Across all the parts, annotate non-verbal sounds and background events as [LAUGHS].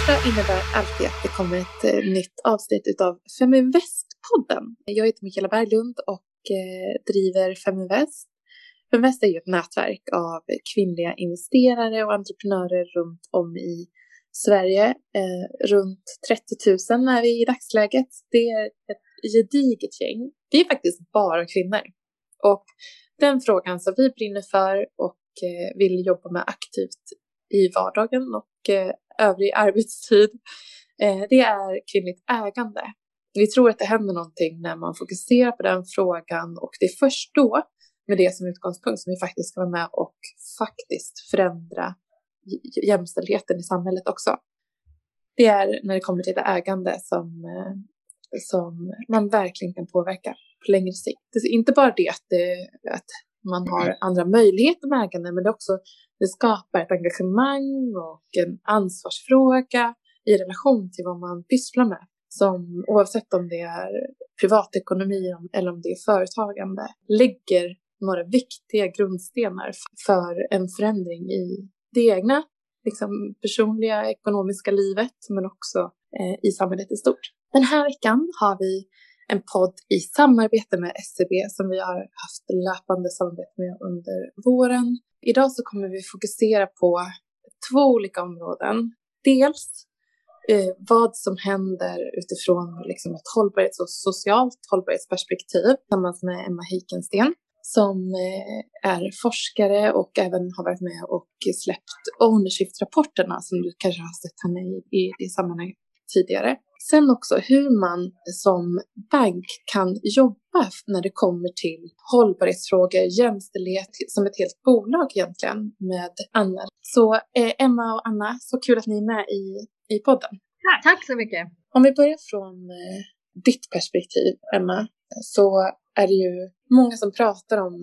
torsdag innebär alltid att det kommer ett eh, nytt avsnitt av Feminvest-podden. Jag heter Mikaela Berglund och eh, driver Feminvest. Feminvest är ju ett nätverk av kvinnliga investerare och entreprenörer runt om i Sverige. Eh, runt 30 000 är vi i dagsläget. Det är ett gediget gäng. Vi är faktiskt bara kvinnor. Och den frågan som vi brinner för och vill jobba med aktivt i vardagen och övrig arbetstid, eh, det är kvinnligt ägande. Vi tror att det händer någonting när man fokuserar på den frågan och det är först då med det som utgångspunkt som vi faktiskt ska vara med och faktiskt förändra jämställdheten i samhället också. Det är när det kommer till det ägande som, eh, som man verkligen kan påverka på längre sikt. Det är inte bara det att, det, att man har andra möjligheter med ägande, men det också det skapar ett engagemang och en ansvarsfråga i relation till vad man pysslar med. Som oavsett om det är privatekonomi eller om det är företagande lägger några viktiga grundstenar för en förändring i det egna liksom, personliga ekonomiska livet men också eh, i samhället i stort. Den här veckan har vi en podd i samarbete med SCB som vi har haft löpande samarbete med under våren. Idag så kommer vi fokusera på två olika områden. Dels eh, vad som händer utifrån liksom, ett hållbarhets och socialt hållbarhetsperspektiv tillsammans med Emma Heikensten som eh, är forskare och även har varit med och släppt ownership-rapporterna som du kanske har sett henne i, i, i sammanhang tidigare. Sen också hur man som bank kan jobba när det kommer till hållbarhetsfrågor, jämställdhet som ett helt bolag egentligen med Anna. Så eh, Emma och Anna, så kul att ni är med i, i podden. Tack. Tack så mycket. Om vi börjar från eh, ditt perspektiv, Emma, så är det ju många som pratar om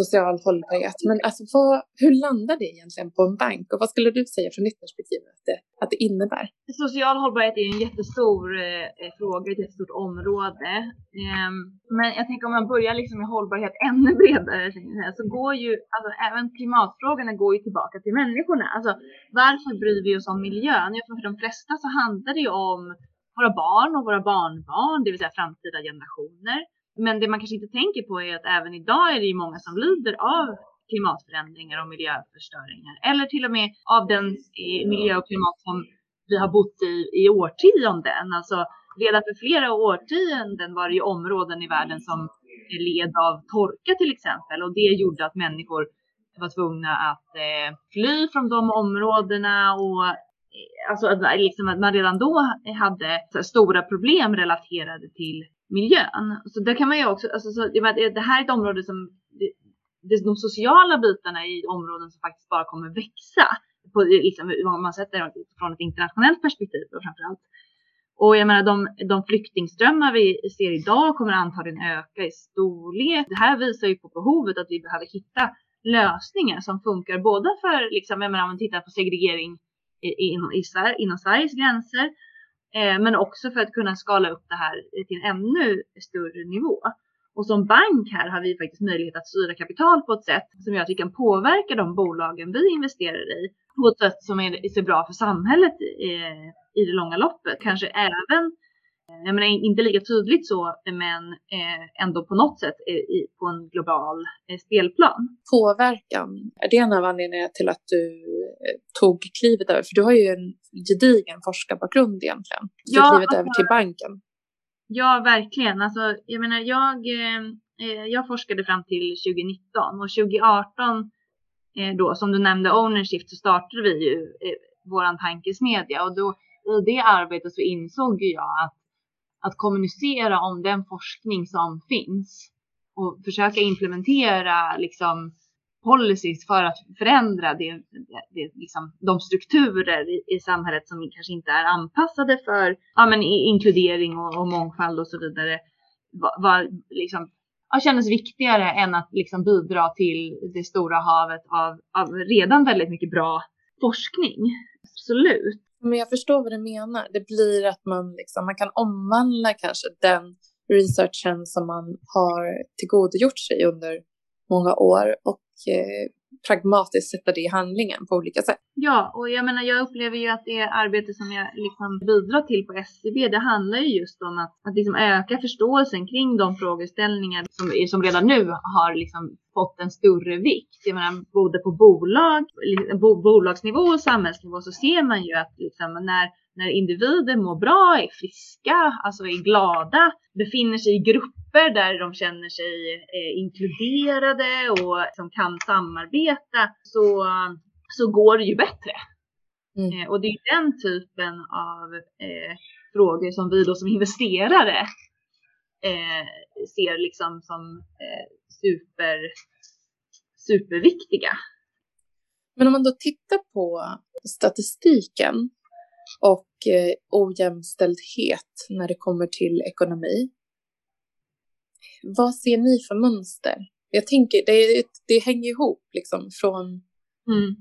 social hållbarhet. Men alltså vad, hur landar det egentligen på en bank och vad skulle du säga från ditt perspektiv att det, att det innebär? Social hållbarhet är en jättestor eh, fråga, ett jättestort område. Eh, men jag tänker om man börjar liksom med hållbarhet ännu bredare så går ju, alltså även klimatfrågorna går ju tillbaka till människorna. Alltså varför bryr vi oss om miljön? För de flesta så handlar det ju om våra barn och våra barnbarn, det vill säga framtida generationer. Men det man kanske inte tänker på är att även idag är det ju många som lider av klimatförändringar och miljöförstöringar. Eller till och med av den eh, miljö och klimat som vi har bott i i årtionden. Alltså redan för flera årtionden var det ju områden i världen som led av torka till exempel och det gjorde att människor var tvungna att eh, fly från de områdena och eh, alltså att, liksom, att man redan då hade stora problem relaterade till miljön. Så där kan man ju också, alltså, så, det här är ett område som, det, de sociala bitarna i områden som faktiskt bara kommer växa. På, liksom, om man sätter det från ett internationellt perspektiv då framförallt. Och jag menar de, de flyktingströmmar vi ser idag kommer antagligen öka i storlek. Det här visar ju på behovet att vi behöver hitta lösningar som funkar både för, liksom, jag menar om man tittar på segregering i, i, i, inom Sveriges gränser Eh, men också för att kunna skala upp det här till en ännu större nivå. Och som bank här har vi faktiskt möjlighet att styra kapital på ett sätt som gör att vi kan påverka de bolagen vi investerar i på ett sätt som är, så bra för samhället i, eh, i det långa loppet. Kanske även, jag menar inte lika tydligt så, men eh, ändå på något sätt i, på en global eh, spelplan. Påverkan, är det en av anledningarna till att du tog klivet över? För du har ju en gedigen forskarbakgrund egentligen. Du ja, klivet alltså, över till banken. Ja, verkligen. Alltså, jag menar, jag, eh, jag forskade fram till 2019 och 2018 eh, då, som du nämnde, Ownership, så startade vi ju eh, våran tankesmedja och då i det arbetet så insåg jag att, att kommunicera om den forskning som finns och försöka implementera liksom policies för att förändra det, det, liksom, de strukturer i, i, samhället som kanske inte är anpassade för ja, men, inkludering och, och mångfald och så vidare var, var liksom, ja, kändes viktigare än att liksom, bidra till det stora havet av, av redan väldigt mycket bra forskning. Absolut. Men jag förstår vad du menar. Det blir att man, liksom, man kan omvandla kanske den researchen som man har tillgodogjort sig under många år och eh, pragmatiskt sätta det i handlingen på olika sätt. Ja, och jag menar jag upplever ju att det arbete som jag liksom bidrar till på SCB, det handlar ju just om att, att liksom öka förståelsen kring de frågeställningar som, som redan nu har liksom fått en större vikt. Jag menar, både på bolag, bo, bolagsnivå och samhällsnivå så ser man ju att liksom när, när individer mår bra, är friska, alltså är glada, befinner sig i grupper där de känner sig eh, inkluderade och som kan samarbeta så, så går det ju bättre. Mm. Eh, och det är den typen av eh, frågor som vi då som investerare eh, ser liksom som eh, super, superviktiga. Men om man då tittar på statistiken och eh, ojämställdhet när det kommer till ekonomi. Vad ser ni för mönster? Jag tänker, det, det hänger ihop liksom från mm.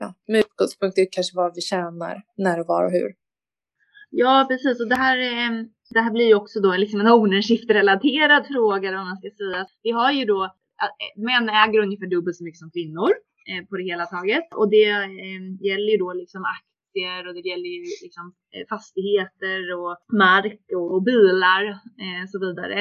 ja, med utgångspunkt i kanske vad vi tjänar, när och var och hur. Ja, precis. Och det här, det här blir ju också då liksom en ownership-relaterad fråga om man ska säga. Vi har ju då, män äger ungefär dubbelt så mycket som kvinnor eh, på det hela taget. Och det eh, gäller ju då liksom aktier och det gäller ju liksom eh, fastigheter och mark och, och bilar och så vidare.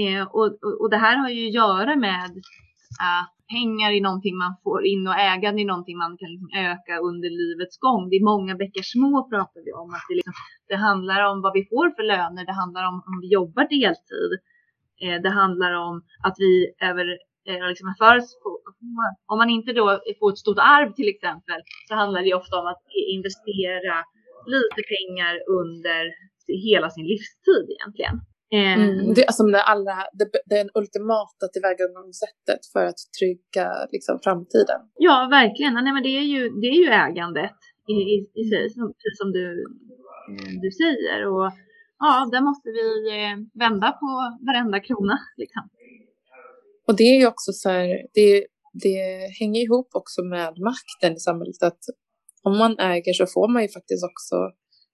Eh, och, och, och det här har ju att göra med att pengar är någonting man får in och ägande är någonting man kan liksom öka under livets gång. Det är många bäckar små pratar vi om. Att det, liksom, det handlar om vad vi får för löner, det handlar om om vi jobbar deltid. Det handlar om att vi över eh, liksom för, om man inte då får ett stort arv till exempel så handlar det ofta om att investera lite pengar under hela sin livstid egentligen. Mm, ehm. det, alltså det, allra, det, det är ultimata tillvägagångssättet för att trygga liksom, framtiden. Ja, verkligen. Nej, men det, är ju, det är ju ägandet i, i, i sig, som, som du, eh, du säger. Och ja, där måste vi eh, vända på varenda krona. Liksom. Och det är ju också så här, det, det hänger ihop också med makten i samhället. Att om man äger så får man ju faktiskt också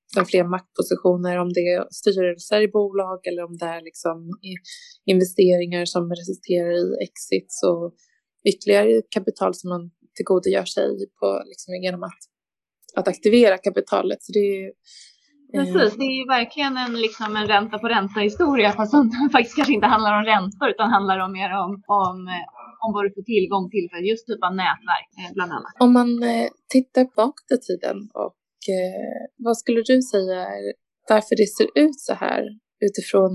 liksom fler maktpositioner, om det är styrelser i bolag eller om det är liksom investeringar som resulterar i exits och ytterligare kapital som man tillgodogör sig på, liksom, genom att, att aktivera kapitalet. Så det är, Precis, det är ju verkligen en, liksom en ränta på ränta historia fast som [LAUGHS] faktiskt kanske inte handlar om räntor utan handlar om mer om, om, om vad du får tillgång till för just typ av nätverk eh, bland annat. Om man eh, tittar bakåt i tiden och eh, vad skulle du säga är varför det ser ut så här utifrån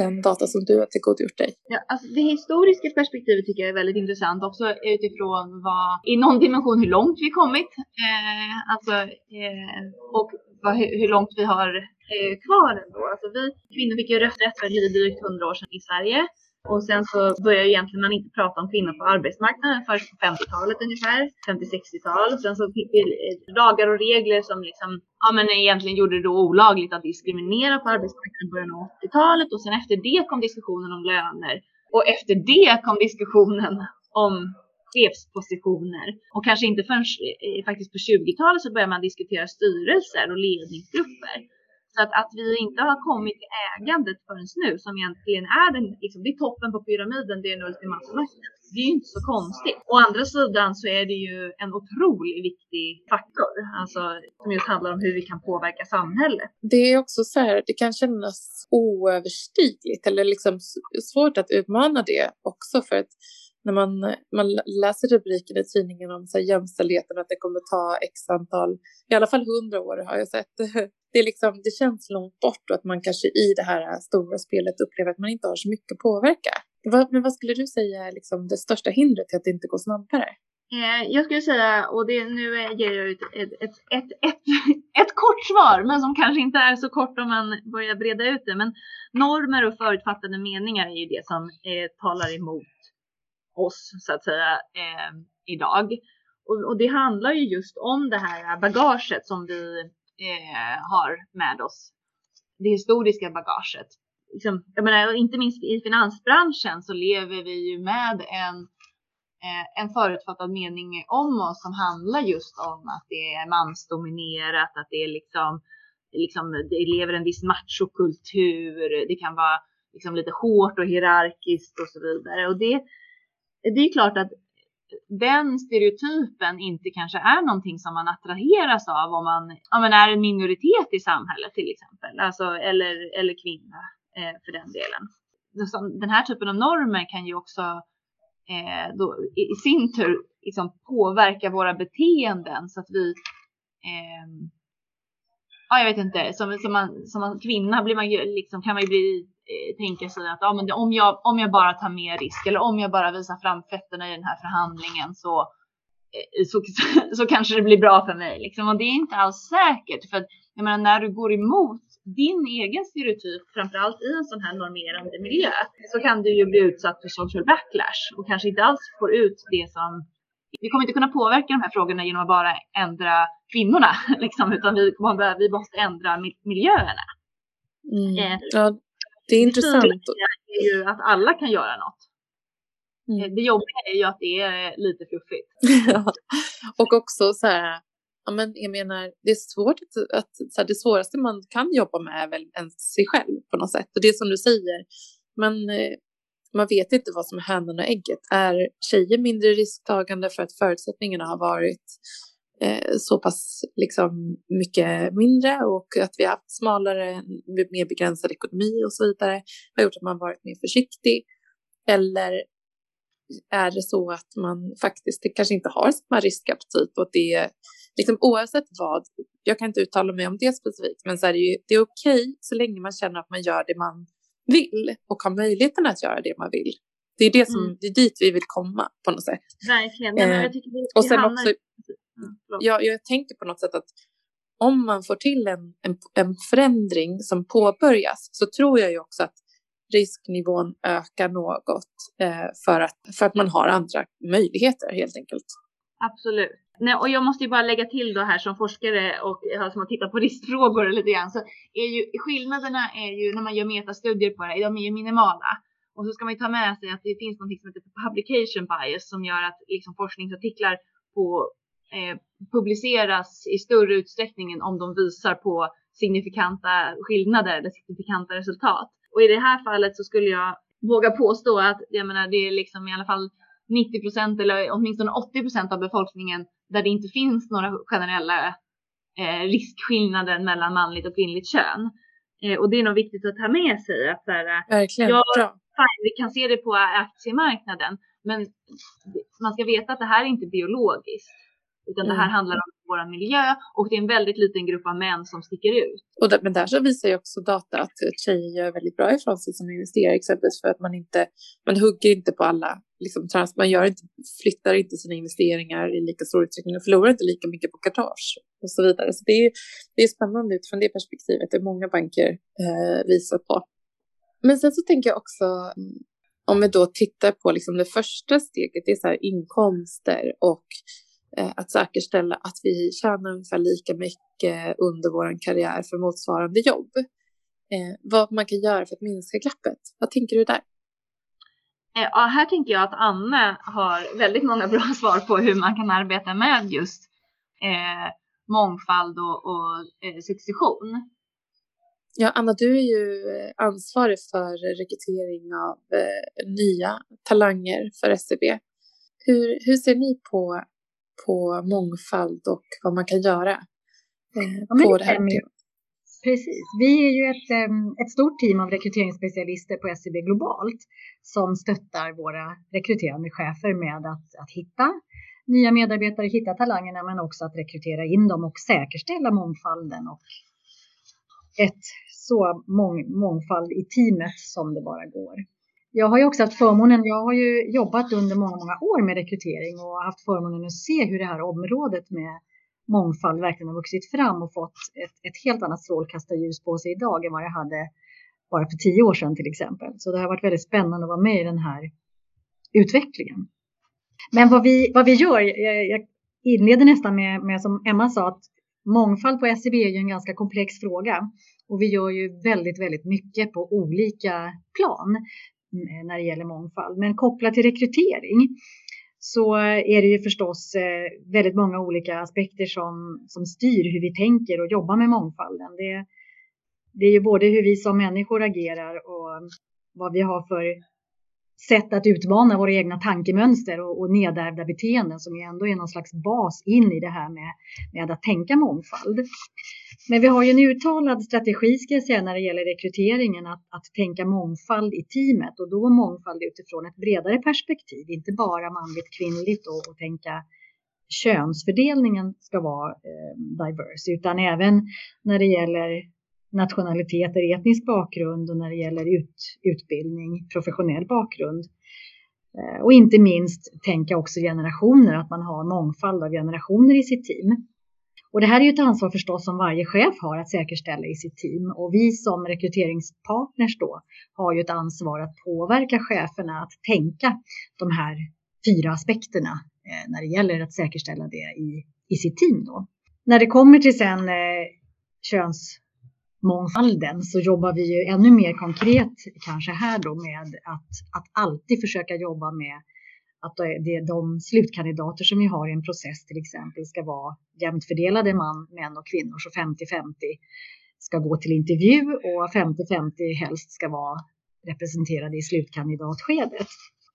den data som du har tillgodogjort dig? Ja, alltså det historiska perspektivet tycker jag är väldigt intressant också utifrån vad, i någon dimension hur långt vi kommit. Eh, alltså, eh, och vad, hur långt vi har eh, kvar ändå. Alltså vi kvinnor fick ju rösträtt för drygt 100 år sedan i Sverige. Och sen så började egentligen man inte prata om kvinnor på arbetsmarknaden först på 50-talet ungefär, 50-60-tal. Sen så fick vi eh, lagar och regler som liksom, ja men egentligen gjorde det då olagligt att diskriminera på arbetsmarknaden i början av 80-talet och sen efter det kom diskussionen om löner. Och efter det kom diskussionen om chefspositioner. Och kanske inte förrän eh, eh, faktiskt på 20-talet så börjar man diskutera styrelser och ledningsgrupper. Så att, att vi inte har kommit till ägandet förrän nu, som egentligen är den, liksom, det är toppen på pyramiden, det är den ultimata makten. Det är ju inte så konstigt. Å andra sidan så är det ju en otroligt viktig faktor, alltså som just handlar om hur vi kan påverka samhället. Det är också så här, det kan kännas oöverstigligt eller liksom svårt att utmana det också för att när man, man läser rubriken i tidningen om så här, jämställdheten, att det kommer ta x antal, i alla fall hundra år har jag sett, [LAUGHS] det, är liksom, det känns långt bort och att man kanske i det här stora spelet upplever att man inte har så mycket att påverka. Men vad skulle du säga är liksom det största hindret till att det inte går snabbare? Eh, jag skulle säga, och det, nu ger jag ut ett, ett, ett, ett, [LAUGHS] ett kort svar, men som kanske inte är så kort om man börjar breda ut det. Men normer och förutfattade meningar är ju det som eh, talar emot oss så att säga eh, idag. Och, och, det handlar ju just om det här bagaget som vi eh, har med oss. Det historiska bagaget. Liksom, jag menar, inte minst i finansbranschen så lever vi ju med en, eh, en förutfattad mening om oss som handlar just om att det är mansdominerat, att det är liksom, liksom det lever en viss machokultur, det kan vara liksom lite hårt och hierarkiskt och så vidare. Och det, det är klart att den stereotypen inte kanske är någonting som man attraheras av om man, om man är en minoritet i samhället till exempel, alltså, eller, eller kvinna eh, för den delen. Den här typen av normer kan ju också eh, då, i, i, sin tur liksom påverka våra beteenden så att vi eh, ja, jag vet inte, som, som, man, som man, kvinna blir man ju, liksom, kan man ju bli Eh, tänka sig att ja, men om, jag, om jag bara tar mer risk eller om jag bara visar fram fötterna i den här förhandlingen så, eh, så, [LAUGHS] så, kanske det blir bra för mig. Liksom. Och det är inte alls säkert. För att, jag menar, när du går emot din egen stereotyp, framförallt i en sån här normerande miljö, så kan du ju bli utsatt för social backlash och kanske inte alls får ut det som vi kommer inte kunna påverka de här frågorna genom att bara ändra kvinnorna, [LAUGHS] liksom, utan vi, vi måste ändra miljöerna. Mm. Eh, ja, det är intressant. Det är ju att alla kan göra något. Mm. Eh, det jobbiga är ju att det är lite fluffigt. [LAUGHS] ja. Och också så här, ja, men jag menar, det är svårt att, att så här, det svåraste man kan jobba med är väl ens sig själv på något sätt. Och det är som du säger, man, eh, man vet inte vad som är hönan och ägget. Är tjejer mindre risktagande för att förutsättningarna har varit eh, så pass liksom, mycket mindre och att vi har haft smalare, mer begränsad ekonomi och så vidare har gjort att man varit mer försiktig. Eller är det så att man faktiskt kanske inte har samma riskaptit och det är liksom oavsett vad, jag kan inte uttala mig om det specifikt, men så är det ju, det är okej så länge man känner att man gör det man vill och har möjligheten att göra det man vill. Det är, det som, mm. det är dit vi vill komma på något sätt. Verkligen. Eh, jag tycker vi, och sen hamnar... också. Jag, jag tänker på något sätt att om man får till en, en, en förändring som påbörjas så tror jag ju också att risknivån ökar något eh, för, att, för att man har andra möjligheter helt enkelt. Absolut. Nej, och jag måste ju bara lägga till då här som forskare och eh, som har tittat på riskfrågor lite grann så är ju skillnaderna är ju när man gör metastudier på det, de är ju minimala. Och så ska man ju ta med sig att det finns något som heter publication bias som gör att liksom forskningsartiklar på eh, publiceras i större utsträckning än om de visar på signifikanta skillnader eller signifikanta resultat. Och i det här fallet så skulle jag våga påstå att jag menar, det är liksom i alla fall 90 procent eller åtminstone 80 procent av befolkningen där det inte finns några generella eh, riskskillnader mellan manligt och kvinnligt kön. Eh, och det är nog viktigt att ta med sig att så här, Verkligen. Ja, fine, vi kan se det på aktiemarknaden, men man ska veta att det här är inte biologiskt. Utan mm. det här mm. handlar om vår miljö och det är en väldigt liten grupp av män som sticker ut. Och där, men där så visar ju också data att tjejer gör väldigt bra ifrån sig som investerare, exempelvis för att man inte, man hugger inte på alla, liksom, trans, man gör inte, flyttar inte sina investeringar i lika stor utsträckning och förlorar inte lika mycket på kartage och så vidare. Så det är, det är spännande utifrån det perspektivet, det många banker eh, visar på. Men sen så tänker jag också, om vi då tittar på liksom det första steget, det är så inkomster och att säkerställa att vi tjänar ungefär lika mycket under vår karriär för motsvarande jobb. Eh, vad man kan göra för att minska glappet. Vad tänker du där? Eh, ja, här tänker jag att Anne har väldigt många bra [LAUGHS] svar på hur man kan arbeta med just eh, mångfald och, och eh, succession. Ja, Anna, du är ju ansvarig för rekrytering av eh, nya talanger för SCB. Hur, hur ser ni på på mångfald och vad man kan göra eh, på det här temat. Precis. Vi är ju ett, ett stort team av rekryteringsspecialister på SCB globalt som stöttar våra rekryterande chefer med att, att hitta nya medarbetare, hitta talangerna men också att rekrytera in dem och säkerställa mångfalden och ett så mång, mångfald i teamet som det bara går. Jag har ju också haft förmånen, jag har ju jobbat under många, många år med rekrytering och haft förmånen att se hur det här området med mångfald verkligen har vuxit fram och fått ett, ett helt annat strålkastarljus på sig idag än vad det hade bara för tio år sedan till exempel. Så det har varit väldigt spännande att vara med i den här utvecklingen. Men vad vi, vad vi gör, jag, jag inleder nästan med, med som Emma sa, att mångfald på SCB är ju en ganska komplex fråga och vi gör ju väldigt, väldigt mycket på olika plan. Eh, när det gäller mångfald. Men kopplat till rekrytering så är det ju förstås eh, väldigt många olika aspekter som, som styr hur vi tänker och jobbar med mångfalden. Det, det är ju både hur vi som människor agerar och vad vi har för sätt att utmana våra egna tankemönster och, och nedärvda beteenden som ju ändå är någon slags bas in i det här med, med att tänka mångfald. Men vi har ju en uttalad strategi ska jag säga när det gäller rekryteringen att, att tänka mångfald i teamet och då mångfald utifrån ett bredare perspektiv, inte bara manligt kvinnligt och, och tänka könsfördelningen ska vara eh, diverse utan även när det gäller nationaliteter, etnisk bakgrund och när det gäller ut, utbildning, professionell bakgrund. Eh, och inte minst tänka också generationer, att man har mångfald av generationer i sitt team. Och det här är ju ett ansvar förstås som varje chef har att säkerställa i sitt team. Och vi som rekryteringspartners då har ju ett ansvar att påverka cheferna att tänka de här fyra aspekterna eh, när det gäller att säkerställa det i, i sitt team då. När det kommer till sen eh, köns mångfalden så jobbar vi ju ännu mer konkret kanske här då med att, att alltid försöka jobba med att det, de slutkandidater som vi har i en process till exempel ska vara jämnt fördelade man, män och kvinnor, så 50-50 ska gå till intervju och 50-50 helst ska vara representerade i slutkandidatskedet.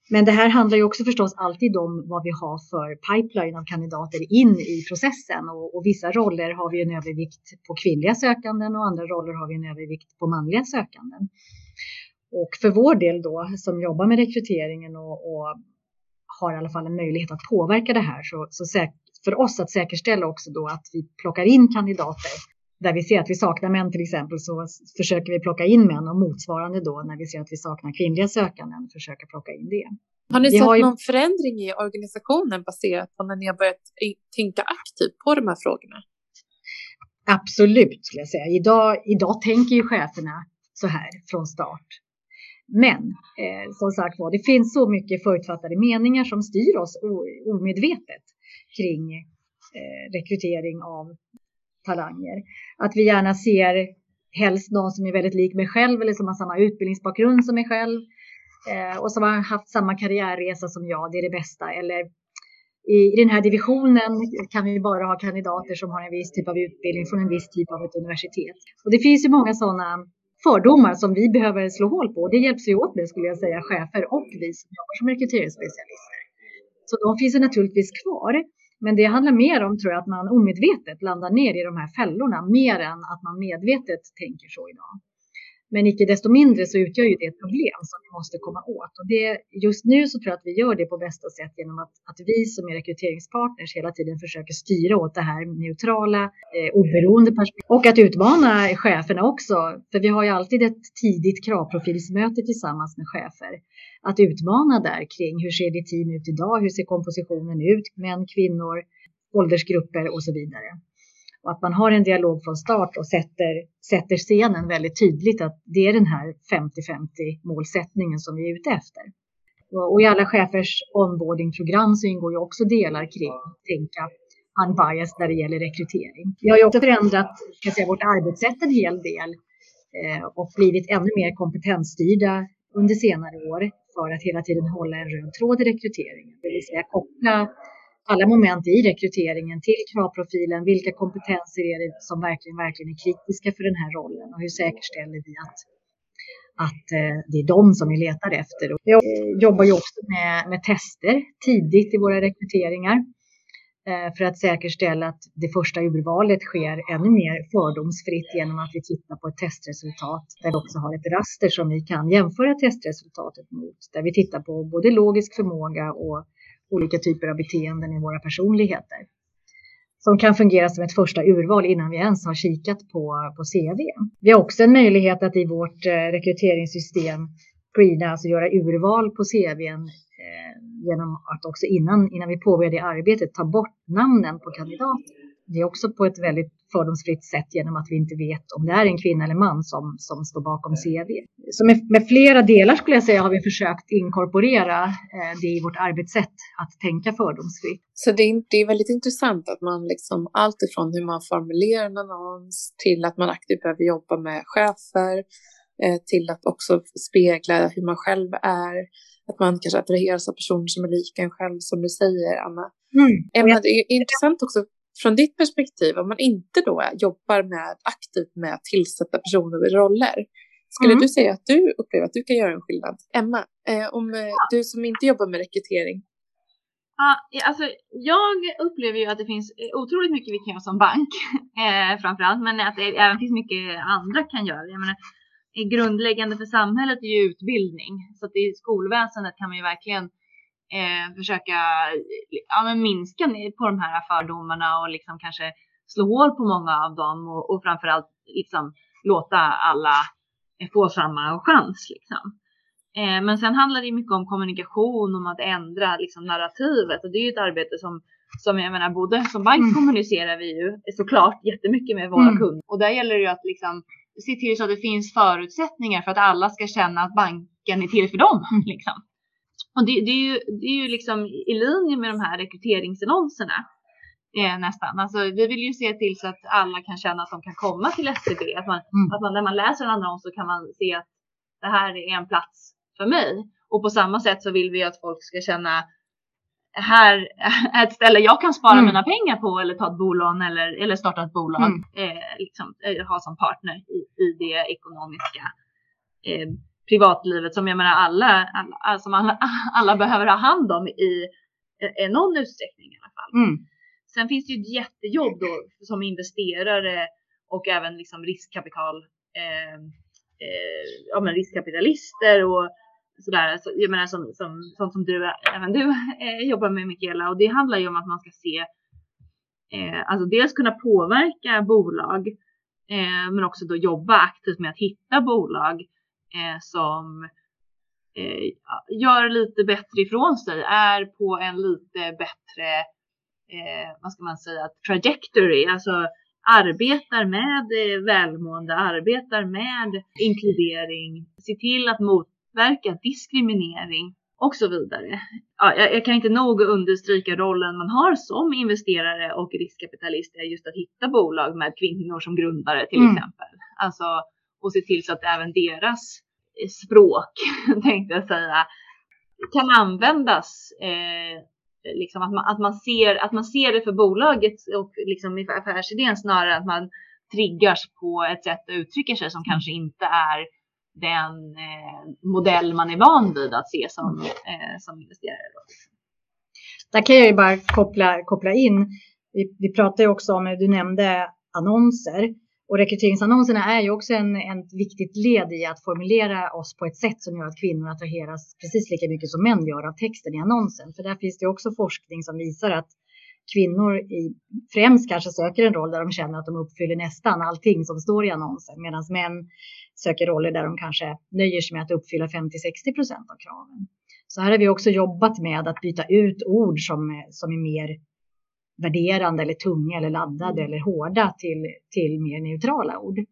Men det här handlar ju också förstås alltid om vad vi har för pipeline av kandidater in i processen och, och, vissa roller har vi en övervikt på kvinnliga sökanden och andra roller har vi en övervikt på manliga sökanden. Och för vår del då som jobbar med rekryteringen och, och har i alla fall en möjlighet att påverka det här så, så för oss att säkerställa också då att vi plockar in kandidater där vi ser att vi saknar män till exempel så försöker vi plocka in män och motsvarande då när vi ser att vi saknar kvinnliga sökanden försöka plocka in det. Har ni vi sett har ju... någon förändring i organisationen baserat på när ni har börjat tänka aktivt på de här frågorna? Absolut skulle jag säga. Idag, idag tänker ju cheferna så här från start. Men eh, som sagt var, det finns så mycket förutfattade meningar som styr oss omedvetet kring eh, rekrytering av talanger. Att vi gärna ser helst någon som är väldigt lik mig själv eller som har samma utbildningsbakgrund som mig själv eh, och som har haft samma karriärresa som jag. Det är det bästa. Eller i, i den här divisionen kan vi bara ha kandidater som har en viss typ av utbildning från en viss typ av ett universitet. Och det finns ju många sådana fördomar som vi behöver slå hål på. Det hjälps ju åt med skulle jag säga, chefer och vi som jobbar som rekryteringsspecialister. Så de finns ju naturligtvis kvar. Men det handlar mer om, tror jag, att man omedvetet landar ner i de här fällorna mer än att man medvetet tänker så idag. Men icke desto mindre så utgör ju det ett problem som vi måste komma åt. Och det, just nu så tror jag att vi gör det på bästa sätt genom att, att vi som är rekryteringspartners hela tiden försöker styra åt det här neutrala, eh, oberoende perspektivet. Och att utmana cheferna också. För vi har ju alltid ett tidigt kravprofilsmöte tillsammans med chefer. Att utmana där kring hur ser ditt team ut idag? Hur ser kompositionen ut? Män, kvinnor, åldersgrupper och så vidare. Och att man har en dialog från start och sätter, sätter scenen väldigt tydligt att det är den här 50-50 målsättningen som vi är ute efter. Och i alla chefers onboardingprogram så ingår ju också delar kring tänka unbiased när det gäller rekrytering. Vi har ju också förändrat kan säga, vårt arbetssätt en hel del eh, och blivit ännu mer kompetensstyrda under senare år för att hela tiden hålla en röd tråd i rekryteringen. Det vill säga koppla alla moment i rekryteringen till kravprofilen. Vilka kompetenser är det som verkligen, verkligen är kritiska för den här rollen och hur säkerställer vi att, att eh, det är de som vi letar efter. Vi jobbar ju också med, med tester tidigt i våra rekryteringar eh, för att säkerställa att det första urvalet sker ännu mer fördomsfritt genom att vi tittar på ett testresultat där vi också har ett raster som vi kan jämföra testresultatet mot. Där vi tittar på både logisk förmåga och olika typer av beteenden i våra personligheter. Som kan fungera som ett första urval innan vi ens har kikat på, på CV. Vi har också en möjlighet att i vårt eh, rekryteringssystem screena, alltså göra urval på CVn eh, genom att också innan, innan vi påbörjar det arbetet ta bort namnen på kandidater. Det är också på ett väldigt fördomsfritt sätt genom att vi inte vet om det är en kvinna eller man som, som står bakom CV. Så med, med flera delar skulle jag säga har vi försökt inkorporera eh, det i vårt arbetssätt att tänka fördomsfritt. Så det är, det är väldigt intressant att man liksom allt ifrån hur man formulerar en annons till att man aktivt behöver jobba med chefer eh, till att också spegla hur man själv är. Att man kanske attraheras av personer som är lika en själv som du säger, Anna. Mm. Det är intressant också från ditt perspektiv, om man inte då jobbar med, aktivt med att tillsätta personer i roller, Skulle mm. du säga att du upplever att du kan göra en skillnad? Emma, eh, om eh, du som inte jobbar med rekrytering. Ja, alltså jag upplever ju att det finns otroligt mycket vi kan göra som bank [LAUGHS] eh, framförallt, men att det även finns mycket andra kan göra. Jag menar, grundläggande för samhället är ju utbildning, så att i skolväsendet kan man ju verkligen eh, försöka ja, men minska på de här fördomarna och liksom kanske slå hål på många av dem och, och framförallt liksom låta alla få samma chans. Liksom. Eh, men sen handlar det mycket om kommunikation, om att ändra liksom, narrativet och det är ju ett arbete som som jag menar, både som bank mm. kommunicerar vi ju såklart jättemycket med våra mm. kunder och där gäller det ju att liksom se till så att det finns förutsättningar för att alla ska känna att banken är till för dem. Mm. [LAUGHS] Liksom. Och det, det, är ju, det är ju liksom i linje med de här rekryteringsannonserna eh, nästan. Alltså, vi vill ju se till så att alla kan känna att de kan komma till SCB. Att man, mm. att man, när man läser en annons så kan man se att det här är en plats för mig. Och på samma sätt så vill vi att folk ska känna här är ett ställe jag kan spara mm. mina pengar på eller ta ett bolån eller, eller starta ett bolag. Mm. Eh, liksom, eh, ha som partner i, i det ekonomiska eh, privatlivet som jag menar alla, alla, alltså alla, [LAUGHS] alla behöver ha hand om i, i någon utsträckning i alla fall. Mm. Sen finns det ju ett jättejobb då som investerare och även liksom riskkapital, eh, eh, ja, men riskkapitalister och sådär. Så, jag menar som, som, sånt som du, även du eh, jobbar med Mikaela och det handlar ju om att man ska se, eh, alltså dels kunna påverka bolag, eh, men också då jobba aktivt med att hitta bolag eh, som eh, gör lite bättre ifrån sig, är på en lite bättre, eh, vad ska man säga, trajectory, alltså arbetar med välmående, arbetar med inkludering, se till att motverka diskriminering och så vidare. Ja, jag, jag, kan inte nog understryka rollen man har som investerare och riskkapitalist är just att hitta bolag med kvinnor som grundare till mm. exempel. Alltså och se till så att även deras eh, språk, [LAUGHS] tänkte jag säga, kan användas. Eh, liksom att, man, att, man ser, att man ser det för bolaget och liksom i affärsidén snarare än att man triggas på ett sätt att uttrycka sig som kanske inte är den eh, modell man är van vid att se som, eh, som investerare. Där kan jag ju bara koppla, koppla in. Vi, vi pratade ju också om, du nämnde annonser. Och rekryteringsannonserna är ju också en, en viktigt led i att formulera oss på ett sätt som gör att kvinnor attraheras precis lika mycket som män gör av texten i annonsen. För där finns det också forskning som visar att kvinnor i, främst kanske söker en roll där de känner att de uppfyller nästan allting som står i annonsen medan män söker roller där de kanske nöjer sig med att uppfylla 50-60 procent av kraven. Så här har vi också jobbat med att byta ut ord som, som är mer värderande eller tunga eller laddade mm. eller hårda till, till mer neutrala ord. Mm.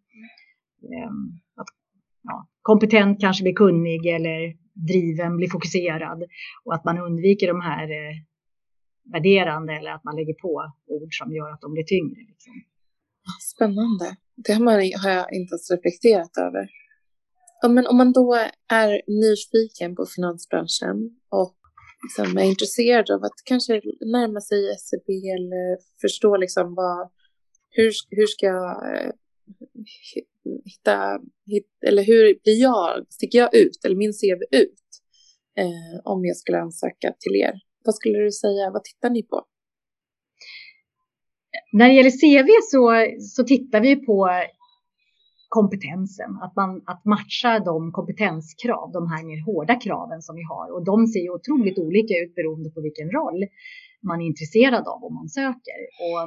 Att, ja, kompetent kanske blir kunnig eller driven blir fokuserad och att man undviker de här eh, värderande eller att man lägger på ord som gör att de blir tyngre. Liksom. Spännande. Det har jag inte ens reflekterat över. Ja, men om man då är nyfiken på finansbranschen och liksom är intresserad av att kanske närma sig SCB eller förstå liksom vad, hur, hur ska jag hitta, hitta, eller hur blir jag, sticker jag ut, eller min CV ut eh, om jag skulle ansöka till er? Vad skulle du säga, vad tittar ni på? När det gäller CV så, så tittar vi på kompetensen, att, man, att matcha de kompetenskrav, de här mer hårda kraven som vi har. Och de ser ju otroligt olika ut beroende på vilken roll man är intresserad av om man söker. Och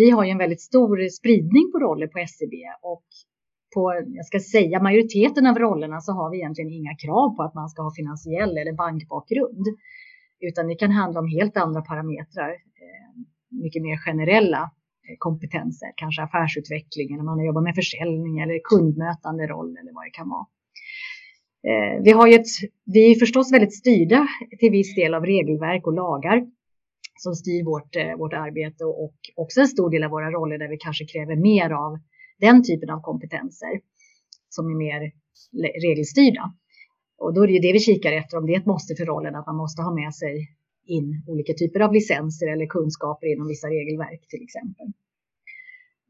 vi har ju en väldigt stor spridning på roller på SCB och på, jag ska säga majoriteten av rollerna så har vi egentligen inga krav på att man ska ha finansiell eller bankbakgrund. Utan det kan handla om helt andra parametrar, eh, mycket mer generella kompetenser, kanske affärsutveckling eller man jobbar med försäljning eller kundmötande roll eller vad det kan vara. Eh, vi, har ju ett, vi är förstås väldigt styrda till viss del av regelverk och lagar som styr vårt, eh, vårt arbete och också en stor del av våra roller där vi kanske kräver mer av den typen av kompetenser som är mer regelstyrda. Och då är det ju det vi kikar efter, om det är ett måste för rollen, att man måste ha med sig in olika typer av licenser eller kunskaper inom vissa regelverk till exempel.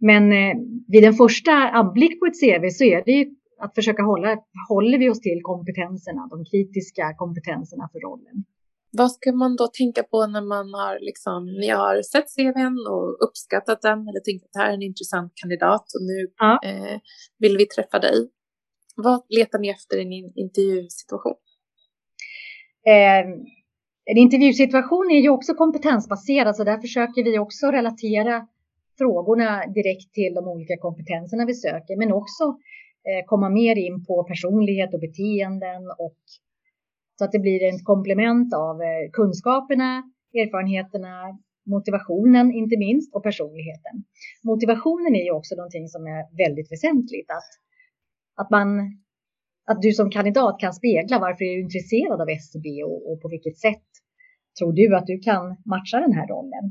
Men eh, vid en första anblick på ett CV så är det ju att försöka hålla, håller vi oss till kompetenserna, de kritiska kompetenserna för rollen. Vad ska man då tänka på när man har, liksom, ni har sett CVn och uppskattat den eller tänkt att det här är en intressant kandidat och nu ja. eh, vill vi träffa dig? Vad letar ni efter i en intervjusituation? Eh, en intervjusituation är ju också kompetensbaserad så där försöker vi också relatera frågorna direkt till de olika kompetenserna vi söker men också eh, komma mer in på personlighet och beteenden och så att det blir ett komplement av eh, kunskaperna, erfarenheterna, motivationen inte minst och personligheten. Motivationen är ju också någonting som är väldigt väsentligt. Att, att, man, att du som kandidat kan spegla varför är du intresserad av SCB och, och på vilket sätt tror du att du kan matcha den här rollen.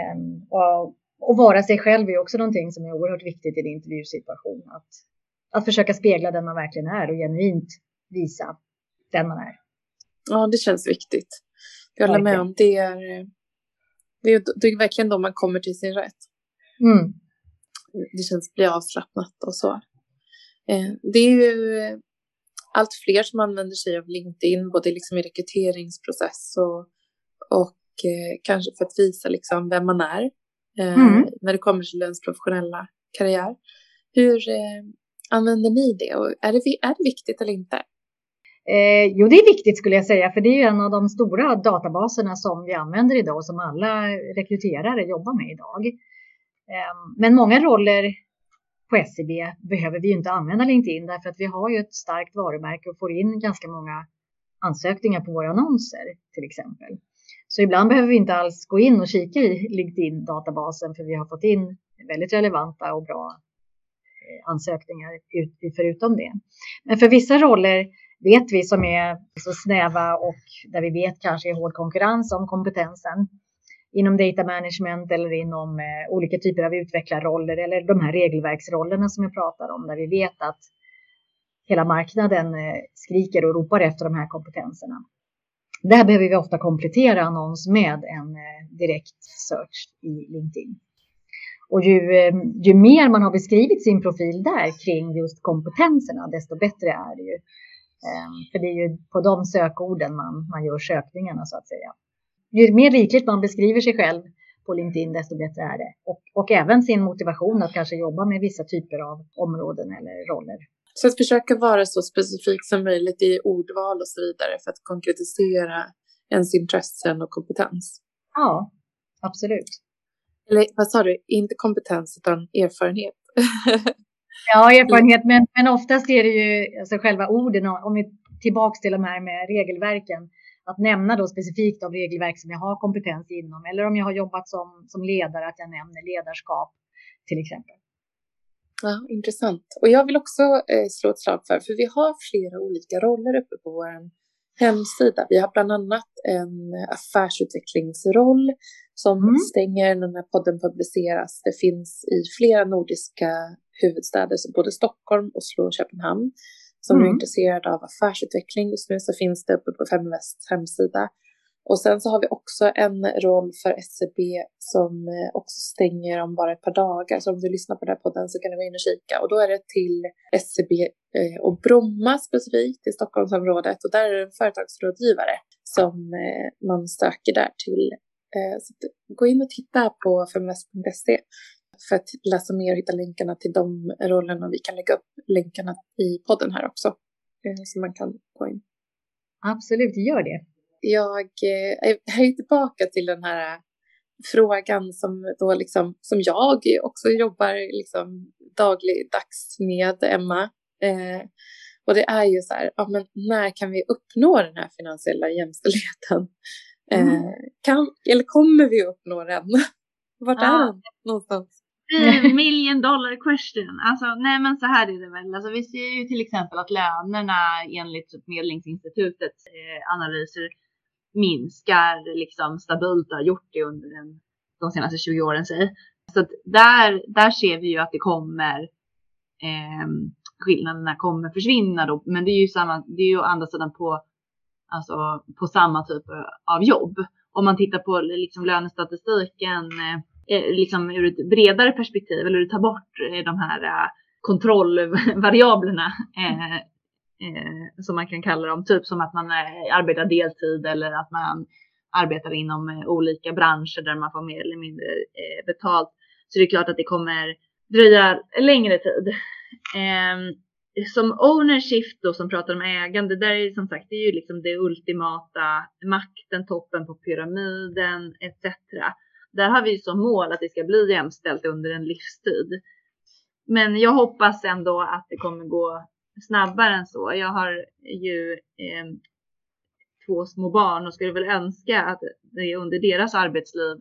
Um, och, och vara sig själv är också någonting som är oerhört viktigt i en intervjusituation. Att, att försöka spegla den man verkligen är och genuint visa den man är. Ja, det känns viktigt. Jag håller med om det är, det är, det är verkligen då man kommer till sin rätt. Mm. Det känns bli avslappnat och så. Eh, det är ju allt fler som använder sig av LinkedIn, både liksom i rekryteringsprocess och, och eh, kanske för att visa liksom vem man är eh, mm. när det kommer till ens professionella karriär. Hur eh, använder ni det och är det, är det viktigt eller inte? Eh, jo, det är viktigt skulle jag säga, för det är ju en av de stora databaserna som vi använder idag och som alla rekryterare jobbar med idag. Eh, men många roller på SCB behöver vi ju inte använda LinkedIn därför att vi har ju ett starkt varumärke och får in ganska många ansökningar på våra annonser till exempel. Så ibland behöver vi inte alls gå in och kika i LinkedIn-databasen för vi har fått in väldigt relevanta och bra eh, ansökningar förutom det. Men för vissa roller vet vi som är så snäva och där vi vet kanske är hård konkurrens om kompetensen inom data management eller inom eh, olika typer av utvecklarroller eller de här regelverksrollerna som jag pratar om där vi vet att hela marknaden eh, skriker och ropar efter de här kompetenserna. Där behöver vi ofta komplettera annons med en eh, direkt search i LinkedIn. Och ju, eh, ju mer man har beskrivit sin profil där kring just kompetenserna, desto bättre är det ju. Eh, för det är ju på de sökorden man, man gör sökningarna så att säga. Ju mer rikligt man beskriver sig själv på LinkedIn, desto bättre är det. Och, och även sin motivation att kanske jobba med vissa typer av områden eller roller. Så att försöka vara så specifik som möjligt i ordval och så vidare för att konkretisera ens intressen och kompetens. Ja, absolut. Eller vad sa du, inte kompetens utan erfarenhet. [LAUGHS] Ja, erfarenhet, men, men oftast är det ju alltså själva orden, om vi tillbaks till de här med regelverken, att nämna då specifikt de regelverk som jag har kompetens inom, eller om jag har jobbat som, som ledare, att jag nämner ledarskap till exempel. Ja, intressant. Och jag vill också eh, slå ett slag för, för vi har flera olika roller uppe på vår hemsida. Vi har bland annat en affärsutvecklingsroll som mm. stänger när den här podden publiceras. Det finns i flera nordiska huvudstäder, så både Stockholm, Oslo och Köpenhamn. Så om mm. du är intresserad av affärsutveckling just nu så finns det uppe på Feminvests hemsida. Och sen så har vi också en roll för SCB som eh, också stänger om bara ett par dagar. Så om du lyssnar på den här podden så kan du gå in och kika. Och då är det till SCB eh, och Bromma specifikt i Stockholmsområdet. Och där är det en företagsrådgivare som eh, man söker där till. Så gå in och titta på feminvest.se för att läsa mer och hitta länkarna till de rollerna. Vi kan lägga upp länkarna i podden här också. Eh, så man kan gå in. Absolut, gör det. Jag eh, är tillbaka till den här frågan som, då liksom, som jag också jobbar liksom dagligdags med, Emma. Eh, och det är ju så här, ja, men när kan vi uppnå den här finansiella jämställdheten? Mm. Eh, kan, eller kommer vi uppnå den? Vart ja. är den någonstans? Million dollar question. Alltså, nej men så här är det väl. Alltså, vi ser ju till exempel att lönerna enligt Medlingsinstitutets eh, analyser minskar liksom stabilt och har gjort det under den, de senaste 20 åren. Säg. Så att där, där ser vi ju att det kommer eh, skillnaderna kommer försvinna då. Men det är ju samma, det är ju å andra sidan på, alltså, på samma typ av jobb. Om man tittar på liksom lönestatistiken eh, Eh, Eh, liksom ur ett bredare perspektiv eller du tar bort eh, de här eh, kontrollvariablerna som man kan kalla dem, typ som att man arbetar deltid eller att man arbetar inom olika branscher där man får mer eller mindre betalt. Så det är klart att det kommer dröja längre tid. Ehm, som ownership då som pratar om ägande, där är som sagt, det är ju liksom det ultimata makten, toppen på pyramiden etc. Där har vi som mål att det ska bli jämställt under en livstid. Men jag hoppas ändå att det kommer gå snabbare än så. Jag har ju eh, två små barn och skulle väl önska att det under deras arbetsliv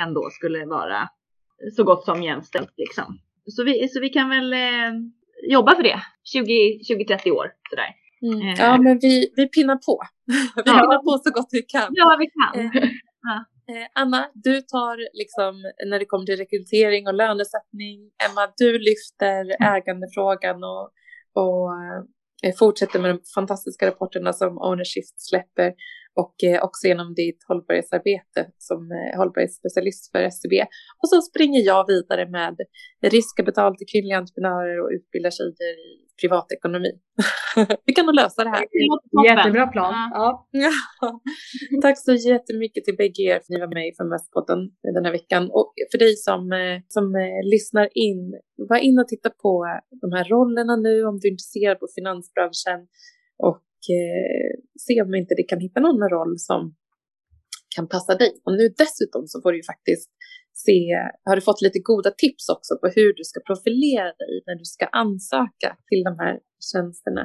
ändå skulle vara så gott som jämställt liksom. Så vi, så vi kan väl eh, jobba för det 20-30 år sådär. Mm. Eh. Ja, men vi, vi pinnar på. [LAUGHS] vi ja. pinnar på så gott vi kan. Ja, vi kan. Eh, ja. Eh, Anna, du tar liksom när det kommer till rekrytering och lönesättning. Emma, du lyfter ägandefrågan och, och eh, fortsätter med de fantastiska rapporterna som Ownership släpper och eh, också genom ditt hållbarhetsarbete som hållbarhetsspecialist för SCB. Och så springer jag vidare med riskkapital till kvinnliga entreprenörer och utbildar tjejer i privatekonomi. [LAUGHS] Vi kan nog lösa det här. Jättebra plan. Ja. ja. [LAUGHS] Tack så jättemycket till bägge er för att ni var med i Feminvestpodden den här veckan. Och för dig som, eh, som lyssnar in, var in och titta på de här rollerna nu om du är intresserad på finansbranschen och eh, se om inte det kan hitta någon roll som kan passa dig. Och nu dessutom så får du ju faktiskt se, har du fått lite goda tips också på hur du ska profilera dig när du ska ansöka till de här tjänsterna.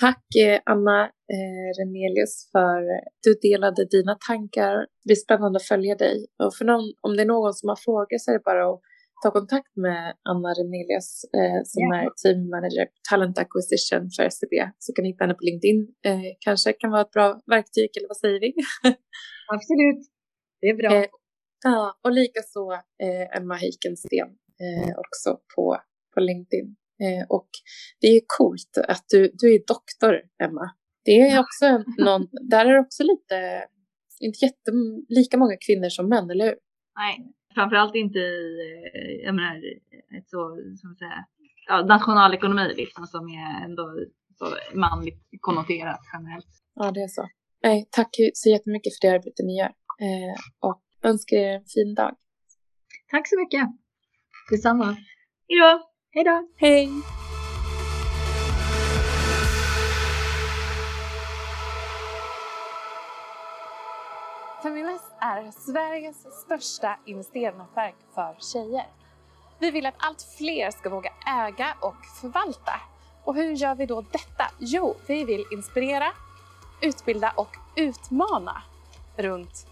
Tack eh, Anna eh, Remelius för att du delade dina tankar. Det blir spännande att följa dig. Och för någon, om det är någon som har frågor så är det bara att ta kontakt med Anna Remelius eh, som yeah. är team manager talent acquisition för SCB så kan ni hitta henne på LinkedIn. Eh, kanske kan vara ett bra verktyg eller vad säger vi? [LAUGHS] Absolut, det är bra. Eh, ja, och likaså eh, Emma Heikensten eh, också på, på LinkedIn. Eh, och det är coolt att du, du är doktor, Emma. Det är också någon, [LAUGHS] där är det också lite, inte jättelika många kvinnor som män, eller hur? Nej, framförallt inte i, eh, jag menar, ett så, som säga, ja, nationalekonomi liksom, som är ändå så manligt konnoterat generellt. Ja, det är så. Nej, tack så jättemycket för det arbete ni gör eh, och önskar er en fin dag. Tack så mycket. Detsamma. Hej då. Hej då. Hej. Feminvest är Sveriges största investeringsnätverk för tjejer. Vi vill att allt fler ska våga äga och förvalta. Och hur gör vi då detta? Jo, vi vill inspirera, utbilda och utmana runt